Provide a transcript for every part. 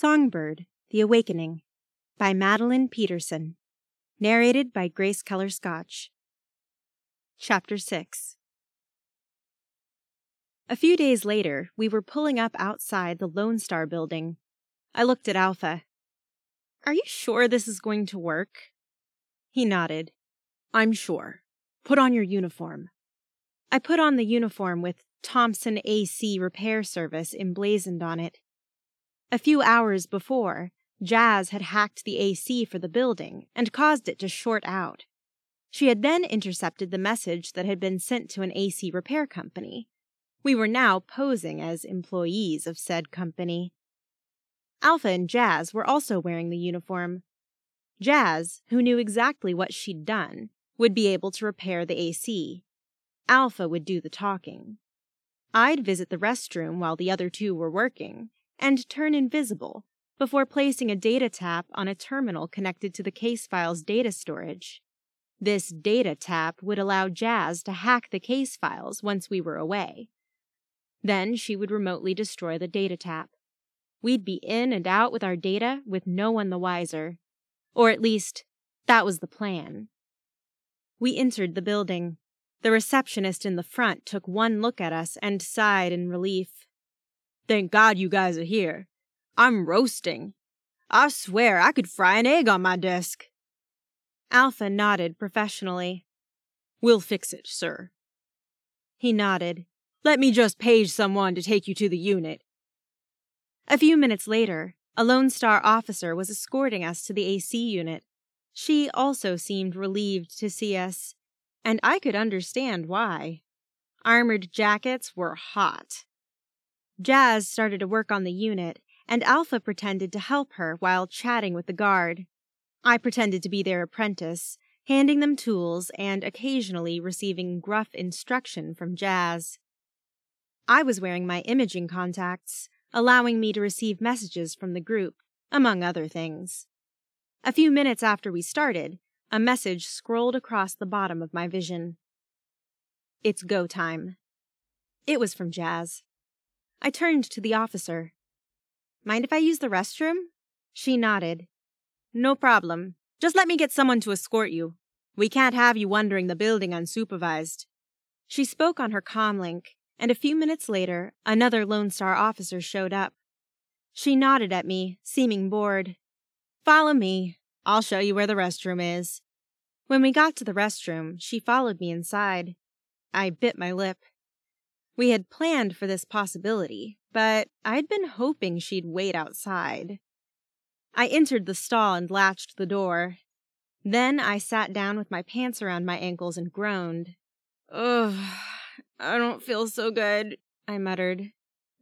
Songbird The Awakening by Madeline Peterson. Narrated by Grace Keller Scotch. Chapter 6 A few days later, we were pulling up outside the Lone Star building. I looked at Alpha. Are you sure this is going to work? He nodded. I'm sure. Put on your uniform. I put on the uniform with Thompson AC Repair Service emblazoned on it. A few hours before, Jazz had hacked the AC for the building and caused it to short out. She had then intercepted the message that had been sent to an AC repair company. We were now posing as employees of said company. Alpha and Jazz were also wearing the uniform. Jazz, who knew exactly what she'd done, would be able to repair the AC. Alpha would do the talking. I'd visit the restroom while the other two were working, and turn invisible before placing a data tap on a terminal connected to the case file's data storage. This data tap would allow Jazz to hack the case files once we were away. Then she would remotely destroy the data tap. We'd be in and out with our data with no one the wiser. Or at least, that was the plan. We entered the building. The receptionist in the front took one look at us and sighed in relief. Thank God you guys are here. I'm roasting. I swear I could fry an egg on my desk. Alpha nodded professionally. We'll fix it, sir. He nodded. Let me just page someone to take you to the unit. A few minutes later, a Lone Star officer was escorting us to the AC unit. She also seemed relieved to see us, and I could understand why. Armored jackets were hot. Jazz started to work on the unit, and Alpha pretended to help her while chatting with the guard. I pretended to be their apprentice, handing them tools and occasionally receiving gruff instruction from Jazz. I was wearing my imaging contacts, allowing me to receive messages from the group, among other things. A few minutes after we started, a message scrolled across the bottom of my vision. It's go time. It was from Jazz. I turned to the officer. Mind if I use the restroom? She nodded. No problem. Just let me get someone to escort you. We can't have you wandering the building unsupervised. She spoke on her comlink, and a few minutes later, another Lone Star officer showed up. She nodded at me, seeming bored. Follow me. I'll show you where the restroom is. When we got to the restroom, she followed me inside. I bit my lip. We had planned for this possibility, but I'd been hoping she'd wait outside. I entered the stall and latched the door. Then I sat down with my pants around my ankles and groaned. Ugh, I don't feel so good, I muttered.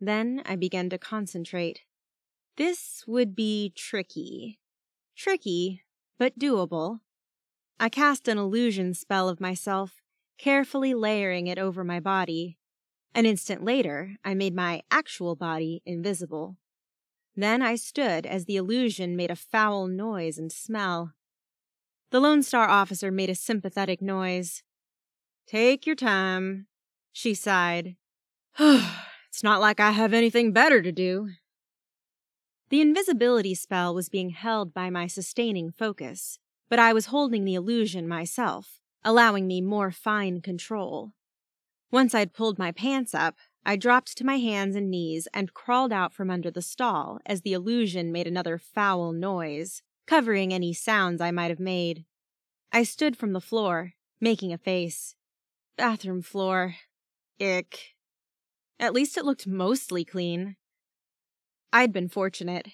Then I began to concentrate. This would be tricky. Tricky, but doable. I cast an illusion spell of myself, carefully layering it over my body. An instant later, I made my actual body invisible. Then I stood as the illusion made a foul noise and smell. The Lone Star officer made a sympathetic noise. Take your time, she sighed. it's not like I have anything better to do. The invisibility spell was being held by my sustaining focus, but I was holding the illusion myself, allowing me more fine control. Once I'd pulled my pants up, I dropped to my hands and knees and crawled out from under the stall as the illusion made another foul noise, covering any sounds I might have made. I stood from the floor, making a face. Bathroom floor. Ick. At least it looked mostly clean. I'd been fortunate.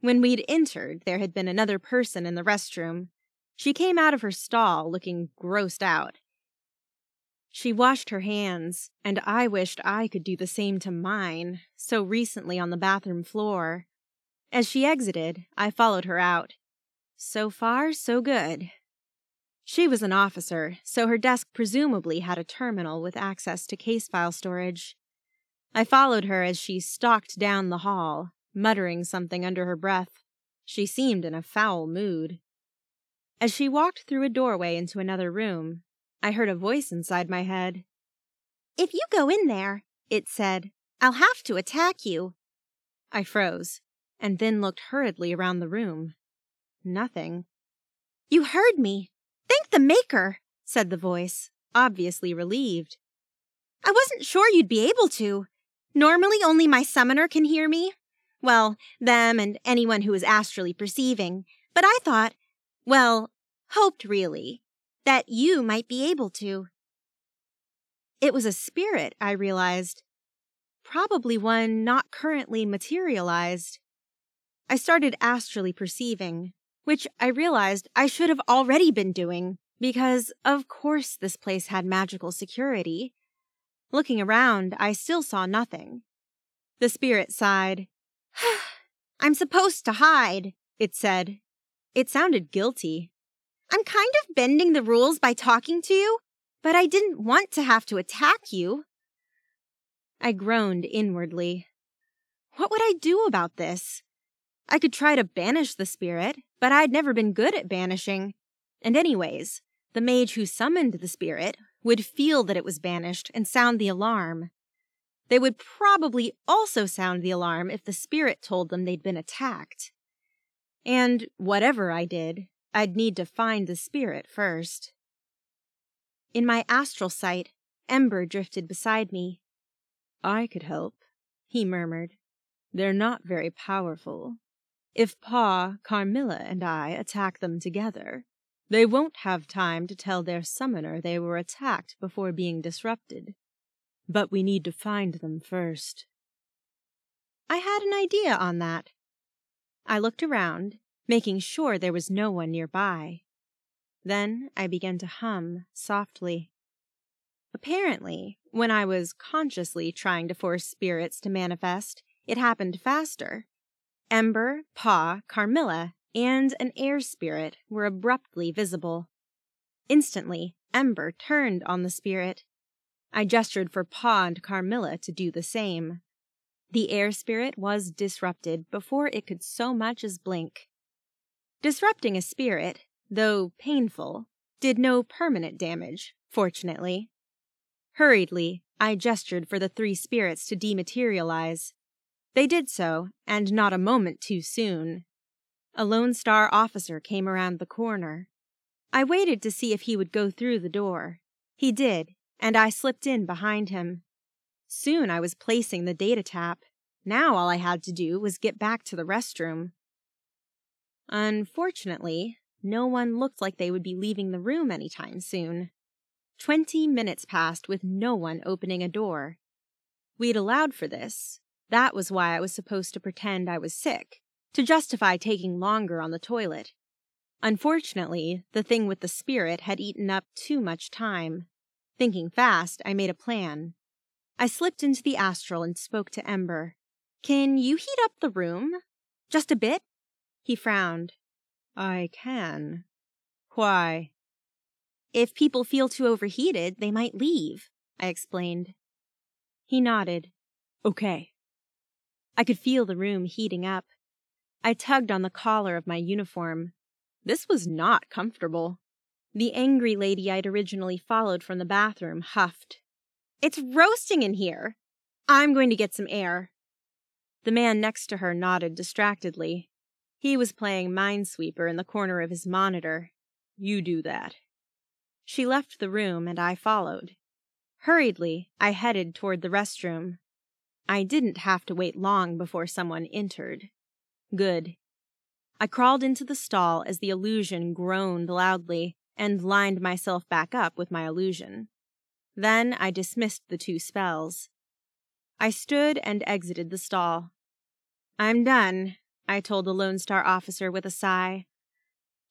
When we'd entered, there had been another person in the restroom. She came out of her stall looking grossed out, she washed her hands, and I wished I could do the same to mine, so recently on the bathroom floor. As she exited, I followed her out. So far, so good. She was an officer, so her desk presumably had a terminal with access to case file storage. I followed her as she stalked down the hall, muttering something under her breath. She seemed in a foul mood. As she walked through a doorway into another room, I heard a voice inside my head. If you go in there, it said, I'll have to attack you. I froze. and then looked hurriedly around the room. Nothing. You heard me. Thank the Maker, said the voice, obviously relieved. I wasn't sure you'd be able to. Normally, only my summoner can hear me. Well, them and anyone who is astrally perceiving. But I thought, well, hoped really, that you might be able to. It was a spirit, I realized. Probably one not currently materialized. I started astrally perceiving, which I realized I should have already been doing, because of course this place had magical security. Looking around, I still saw nothing. The spirit sighed. I'm supposed to hide, it said. It sounded guilty. I'm kind of bending the rules by talking to you, but I didn't want to have to attack you. I groaned inwardly. What would I do about this? I could try to banish the spirit, but I'd never been good at banishing. And anyways, the mage who summoned the spirit would feel that it was banished and sound the alarm. They would probably also sound the alarm if the spirit told them they'd been attacked. And whatever I did, I'd need to find the spirit first. In my astral sight, Ember drifted beside me. I could help, he murmured. They're not very powerful. If Pa, Carmilla, and I attack them together, they won't have time to tell their summoner they were attacked before being disrupted. But we need to find them first. I had an idea on that. I looked around, making sure there was no one nearby. Then I began to hum softly. Apparently, when I was consciously trying to force spirits to manifest, it happened faster. Ember, Pa, Carmilla, and an air spirit were abruptly visible. Instantly, Ember turned on the spirit. I gestured for Pa and Carmilla to do the same. The air spirit was disrupted before it could so much as blink. Disrupting a spirit, though painful, did no permanent damage, fortunately. Hurriedly, I gestured for the three spirits to dematerialize. They did so, and not a moment too soon. A Lone Star officer came around the corner. I waited to see if he would go through the door. He did, and I slipped in behind him. Soon I was placing the data tap. Now all I had to do was get back to the restroom. Unfortunately, no one looked like they would be leaving the room any time soon. Twenty minutes passed with no one opening a door. We'd allowed for this. That was why I was supposed to pretend I was sick, to justify taking longer on the toilet. Unfortunately, the thing with the spirit had eaten up too much time. Thinking fast, I made a plan. I slipped into the astral and spoke to Ember. Can you heat up the room? Just a bit? He frowned. I can. Why? If people feel too overheated, they might leave, I explained. He nodded. Okay. I could feel the room heating up. I tugged on the collar of my uniform. This was not comfortable. The angry lady I'd originally followed from the bathroom huffed. It's roasting in here. I'm going to get some air. The man next to her nodded distractedly. He was playing Minesweeper in the corner of his monitor. You do that. She left the room and I followed. Hurriedly, I headed toward the restroom. I didn't have to wait long before someone entered. Good. I crawled into the stall as the illusion groaned loudly and lined myself back up with my illusion. Then I dismissed the two spells. I stood and exited the stall. I'm done, I told the Lone Star officer with a sigh.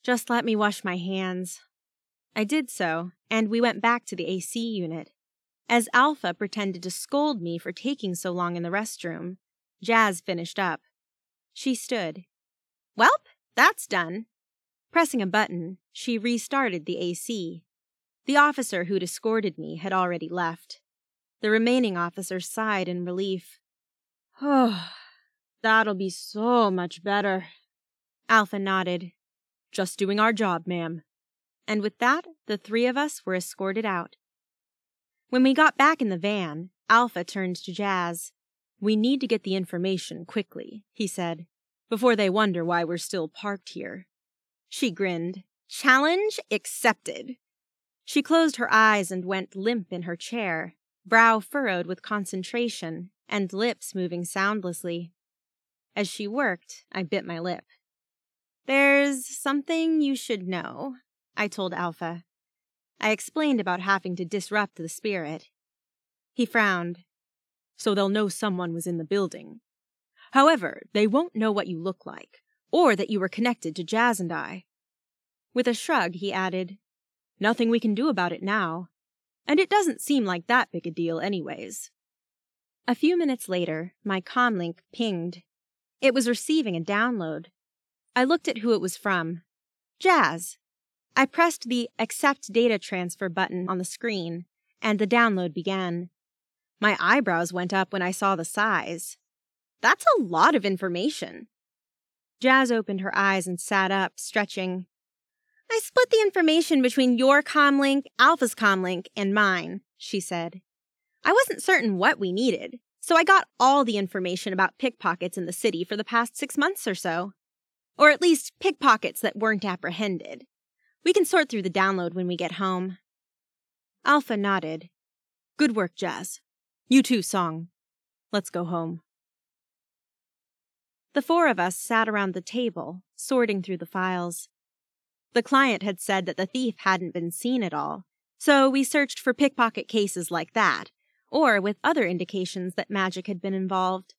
Just let me wash my hands. I did so, and we went back to the AC unit. As Alpha pretended to scold me for taking so long in the restroom, Jazz finished up. She stood. Welp, that's done. Pressing a button, she restarted the AC. The officer who'd escorted me had already left. The remaining officer sighed in relief. Oh, that'll be so much better. Alpha nodded. Just doing our job, ma'am. And with that, the three of us were escorted out. When we got back in the van, Alpha turned to Jazz. We need to get the information quickly, he said. before they wonder why we're still parked here. She grinned. Challenge accepted. She closed her eyes and went limp in her chair, brow furrowed with concentration and lips moving soundlessly. As she worked, I bit my lip. There's something you should know, I told Alpha. I explained about having to disrupt the spirit. He frowned. So they'll know someone was in the building. However, they won't know what you look like, or that you were connected to Jazz and I. With a shrug, he added, Nothing we can do about it now. And it doesn't seem like that big a deal, anyways. A few minutes later, my comlink pinged. It was receiving a download. I looked at who it was from. Jazz. I pressed the Accept Data Transfer button on the screen, and the download began. My eyebrows went up when I saw the size. That's a lot of information. Jazz opened her eyes and sat up, stretching. I split the information between your comlink, Alpha's comlink, and mine, she said. I wasn't certain what we needed, so I got all the information about pickpockets in the city for the past six months or so. Or at least pickpockets that weren't apprehended. We can sort through the download when we get home. Alpha nodded. Good work, Jazz. You too, Song. Let's go home. The four of us sat around the table, sorting through the files. The client had said that the thief hadn't been seen at all, so we searched for pickpocket cases like that, or with other indications that magic had been involved.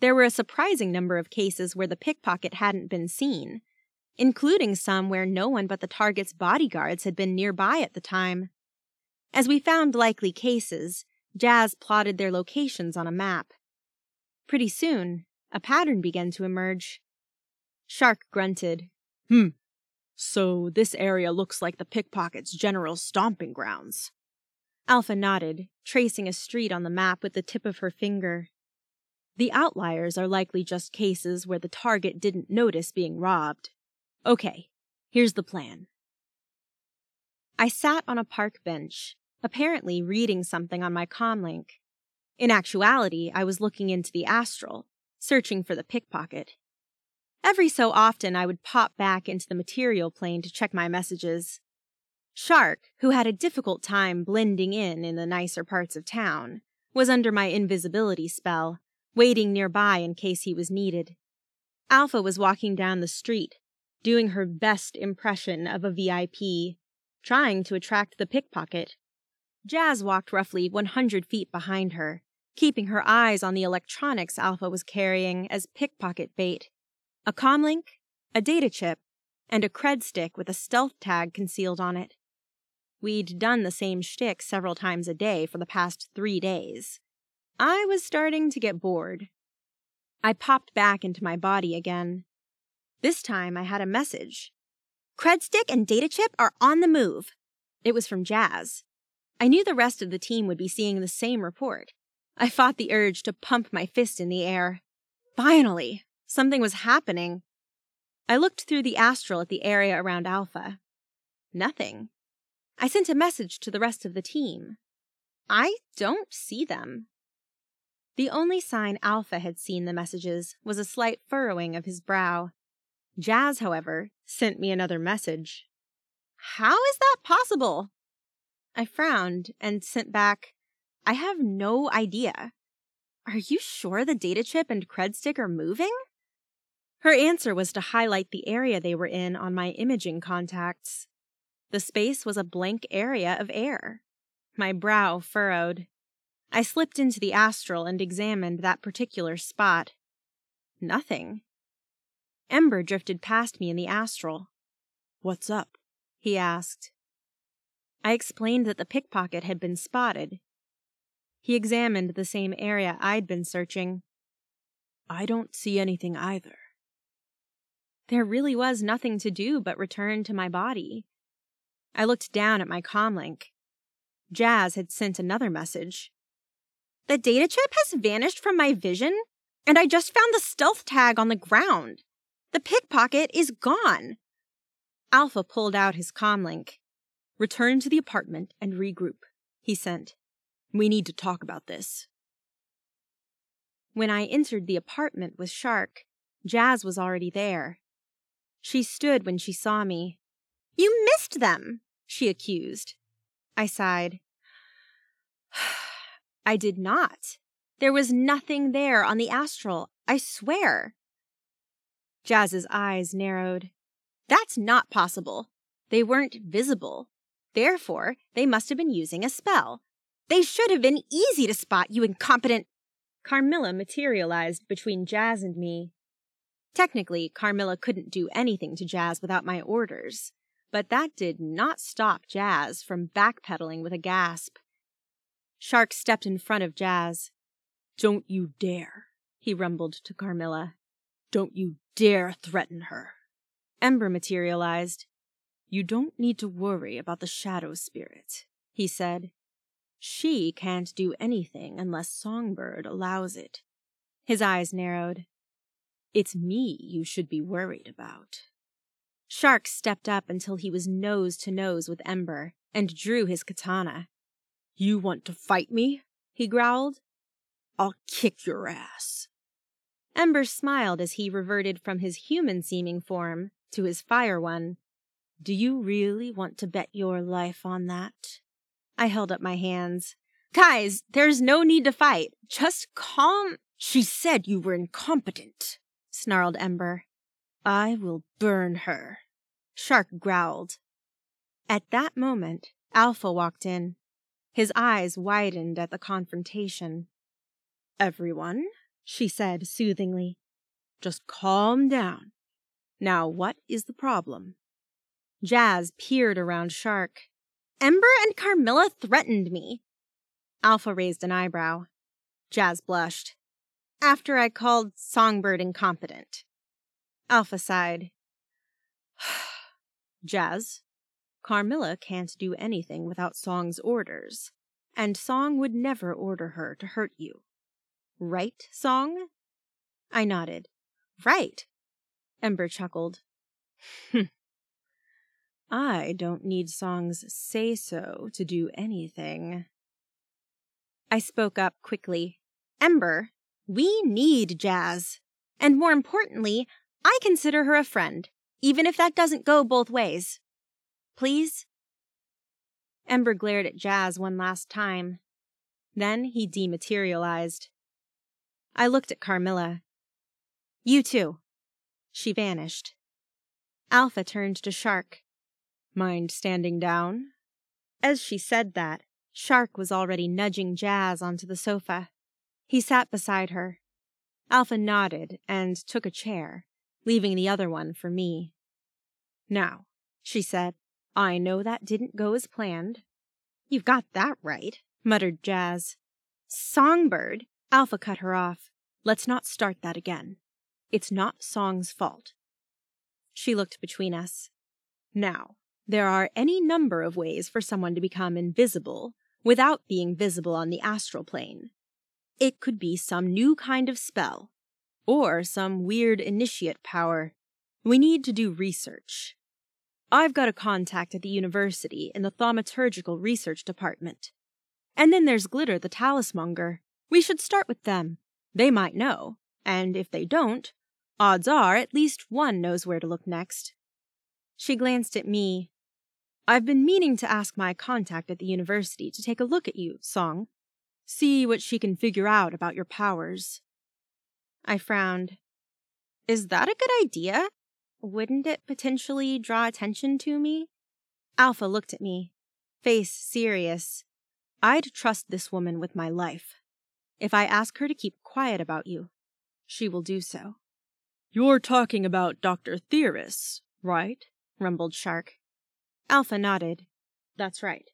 There were a surprising number of cases where the pickpocket hadn't been seen, including some where no one but the target's bodyguards had been nearby at the time. As we found likely cases, Jazz plotted their locations on a map. Pretty soon, a pattern began to emerge. Shark grunted. Hmm. So this area looks like the pickpocket's general stomping grounds. Alpha nodded, tracing a street on the map with the tip of her finger. The outliers are likely just cases where the target didn't notice being robbed. Okay, here's the plan. I sat on a park bench, apparently reading something on my comlink. In actuality, I was looking into the astral, searching for the pickpocket. Every so often, I would pop back into the material plane to check my messages. Shark, who had a difficult time blending in in the nicer parts of town, was under my invisibility spell, waiting nearby in case he was needed. Alpha was walking down the street, doing her best impression of a VIP, trying to attract the pickpocket. Jazz walked roughly 100 feet behind her, keeping her eyes on the electronics Alpha was carrying as pickpocket bait a comlink, a data chip, and a cred stick with a stealth tag concealed on it. We'd done the same shtick several times a day for the past three days. I was starting to get bored. I popped back into my body again, this time I had a message. Credstick and Datachip are on the move. It was from Jazz. I knew the rest of the team would be seeing the same report. I fought the urge to pump my fist in the air. Finally, something was happening. I looked through the astral at the area around Alpha. Nothing. I sent a message to the rest of the team. I don't see them. The only sign Alpha had seen the messages was a slight furrowing of his brow. Jazz, however, sent me another message. How is that possible? I frowned and sent back, I have no idea. Are you sure the data chip and cred stick are moving? Her answer was to highlight the area they were in on my imaging contacts. The space was a blank area of air. My brow furrowed. I slipped into the astral and examined that particular spot. Nothing. Ember drifted past me in the astral. What's up? he asked. I explained that the pickpocket had been spotted. He examined the same area I'd been searching. I don't see anything either. There really was nothing to do but return to my body. I looked down at my comlink. Jazz had sent another message. The data chip has vanished from my vision, and I just found the stealth tag on the ground. The pickpocket is gone. Alpha pulled out his comlink. Return to the apartment and regroup, he sent. We need to talk about this. When I entered the apartment with Shark, Jazz was already there. She stood when she saw me. You missed them, she accused. I sighed. I did not. There was nothing there on the astral, I swear. Jazz's eyes narrowed. That's not possible. They weren't visible. Therefore, they must have been using a spell. They should have been easy to spot, you incompetent. Carmilla materialized between Jazz and me. Technically, Carmilla couldn't do anything to Jazz without my orders, but that did not stop Jazz from backpedaling with a gasp. Shark stepped in front of Jazz. Don't you dare, he rumbled to Carmilla. Don't you dare threaten her. Ember materialized. You don't need to worry about the shadow spirit, he said. She can't do anything unless Songbird allows it. His eyes narrowed. It's me you should be worried about. Shark stepped up until he was nose to nose with Ember and drew his katana. You want to fight me? he growled. I'll kick your ass. Ember smiled as he reverted from his human seeming form to his fire one. Do you really want to bet your life on that? I held up my hands. Guys, there's no need to fight. Just calm. She said you were incompetent, snarled Ember. I will burn her. Shark growled. At that moment, Alpha walked in. His eyes widened at the confrontation. Everyone, she said soothingly, just calm down. Now, what is the problem? Jazz peered around Shark. Ember and Carmilla threatened me. Alpha raised an eyebrow. Jazz blushed. After I called Songbird incompetent. Alpha sighed. Jazz, Carmilla can't do anything without Song's orders, and Song would never order her to hurt you. Right, Song? I nodded. Right. Ember chuckled. I don't need Song's say so to do anything. I spoke up quickly. Ember, we need Jazz. And more importantly, I consider her a friend, even if that doesn't go both ways. Please? Ember glared at Jazz one last time. Then he dematerialized. I looked at Carmilla. You too. She vanished. Alpha turned to Shark. Mind standing down? As she said that, Shark was already nudging Jazz onto the sofa. He sat beside her. Alpha nodded and took a chair, leaving the other one for me. Now, she said, I know that didn't go as planned. You've got that right, muttered Jazz. Songbird, Alpha cut her off. Let's not start that again. It's not Song's fault. She looked between us. Now, there are any number of ways for someone to become invisible without being visible on the astral plane. It could be some new kind of spell, or some weird initiate power. We need to do research. I've got a contact at the university in the thaumaturgical research department. And then there's Glitter the talismonger. We should start with them. They might know, and if they don't, odds are at least one knows where to look next. She glanced at me, I've been meaning to ask my contact at the university to take a look at you, Song. See what she can figure out about your powers. I frowned. Is that a good idea? Wouldn't it potentially draw attention to me? Alpha looked at me, face serious. I'd trust this woman with my life. If I ask her to keep quiet about you, she will do so. You're talking about Dr. Theris, right? rumbled Shark. Alpha nodded. That's right.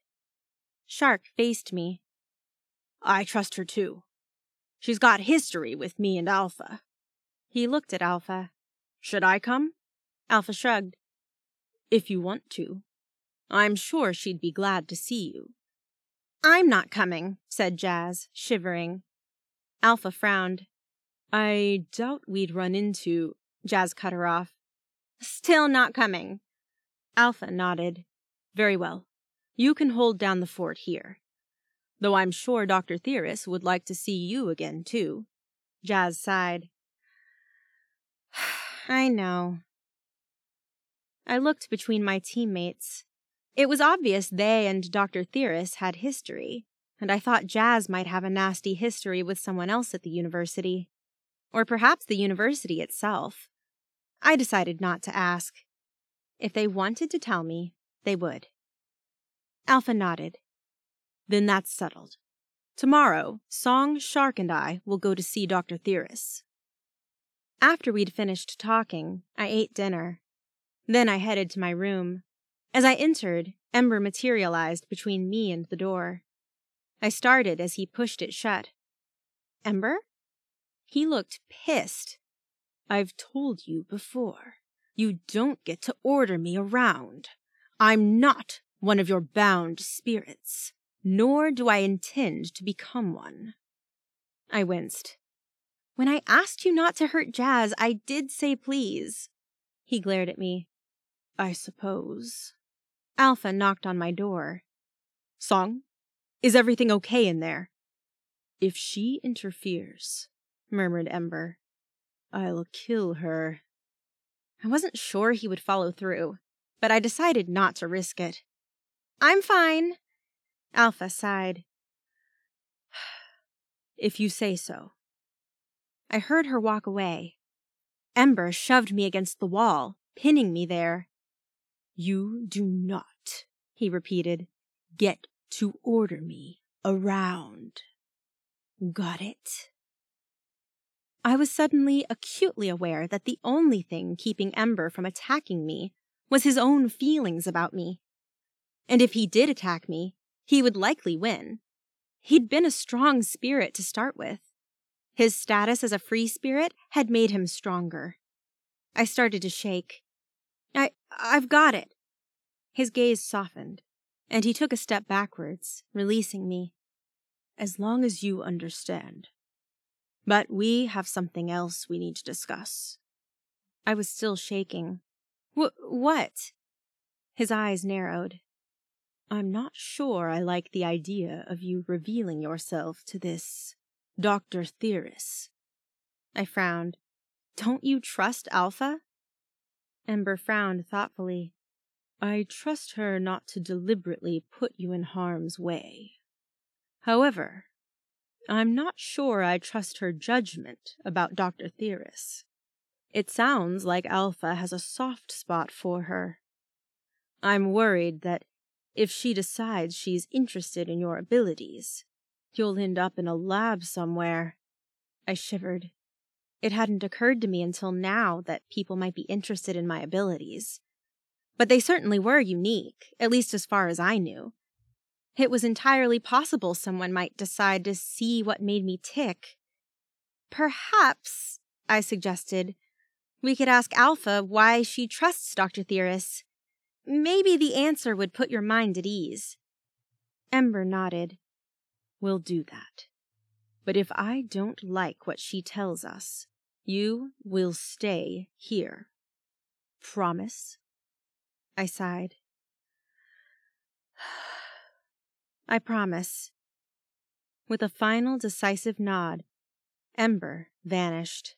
Shark faced me. I trust her too. She's got history with me and Alpha. He looked at Alpha. Should I come? Alpha shrugged. If you want to. I'm sure she'd be glad to see you. I'm not coming, said Jazz, shivering. Alpha frowned. I doubt we'd run into. Jazz cut her off. Still not coming. Alpha nodded. Very well. You can hold down the fort here. Though I'm sure Dr. Theris would like to see you again, too. Jazz sighed. I know. I looked between my teammates. It was obvious they and Dr. Theris had history, and I thought Jazz might have a nasty history with someone else at the university. Or perhaps the university itself. I decided not to ask. If they wanted to tell me, they would. Alpha nodded. Then that's settled. Tomorrow, Song, Shark, and I will go to see Dr. Theris. After we'd finished talking, I ate dinner. Then I headed to my room. As I entered, Ember materialized between me and the door. I started as he pushed it shut. Ember? He looked pissed. I've told you before. You don't get to order me around. I'm not one of your bound spirits, nor do I intend to become one. I winced. When I asked you not to hurt Jazz, I did say please. He glared at me. I suppose. Alpha knocked on my door. Song, is everything okay in there? If she interferes, murmured Ember, I'll kill her. I wasn't sure he would follow through, but I decided not to risk it. I'm fine. Alpha sighed. if you say so. I heard her walk away. Ember shoved me against the wall, pinning me there. You do not, he repeated, get to order me around. Got it? I was suddenly acutely aware that the only thing keeping Ember from attacking me was his own feelings about me. And if he did attack me, he would likely win. He'd been a strong spirit to start with. His status as a free spirit had made him stronger. I started to shake. I, I've got it. His gaze softened, and he took a step backwards, releasing me. As long as you understand. But we have something else we need to discuss. I was still shaking. Wh- what? His eyes narrowed. I'm not sure I like the idea of you revealing yourself to this Dr. Theris. I frowned. Don't you trust Alpha? Ember frowned thoughtfully. I trust her not to deliberately put you in harm's way. However, I'm not sure I trust her judgment about Dr. Theris. It sounds like Alpha has a soft spot for her. I'm worried that if she decides she's interested in your abilities, You'll end up in a lab somewhere. I shivered. It hadn't occurred to me until now that people might be interested in my abilities. But they certainly were unique, at least as far as I knew. It was entirely possible someone might decide to see what made me tick. Perhaps, I suggested, we could ask Alpha why she trusts Dr. Theris. Maybe the answer would put your mind at ease. Ember nodded. We'll do that. But if I don't like what she tells us, you will stay here. Promise? I sighed. I promise. With a final decisive nod, Ember vanished.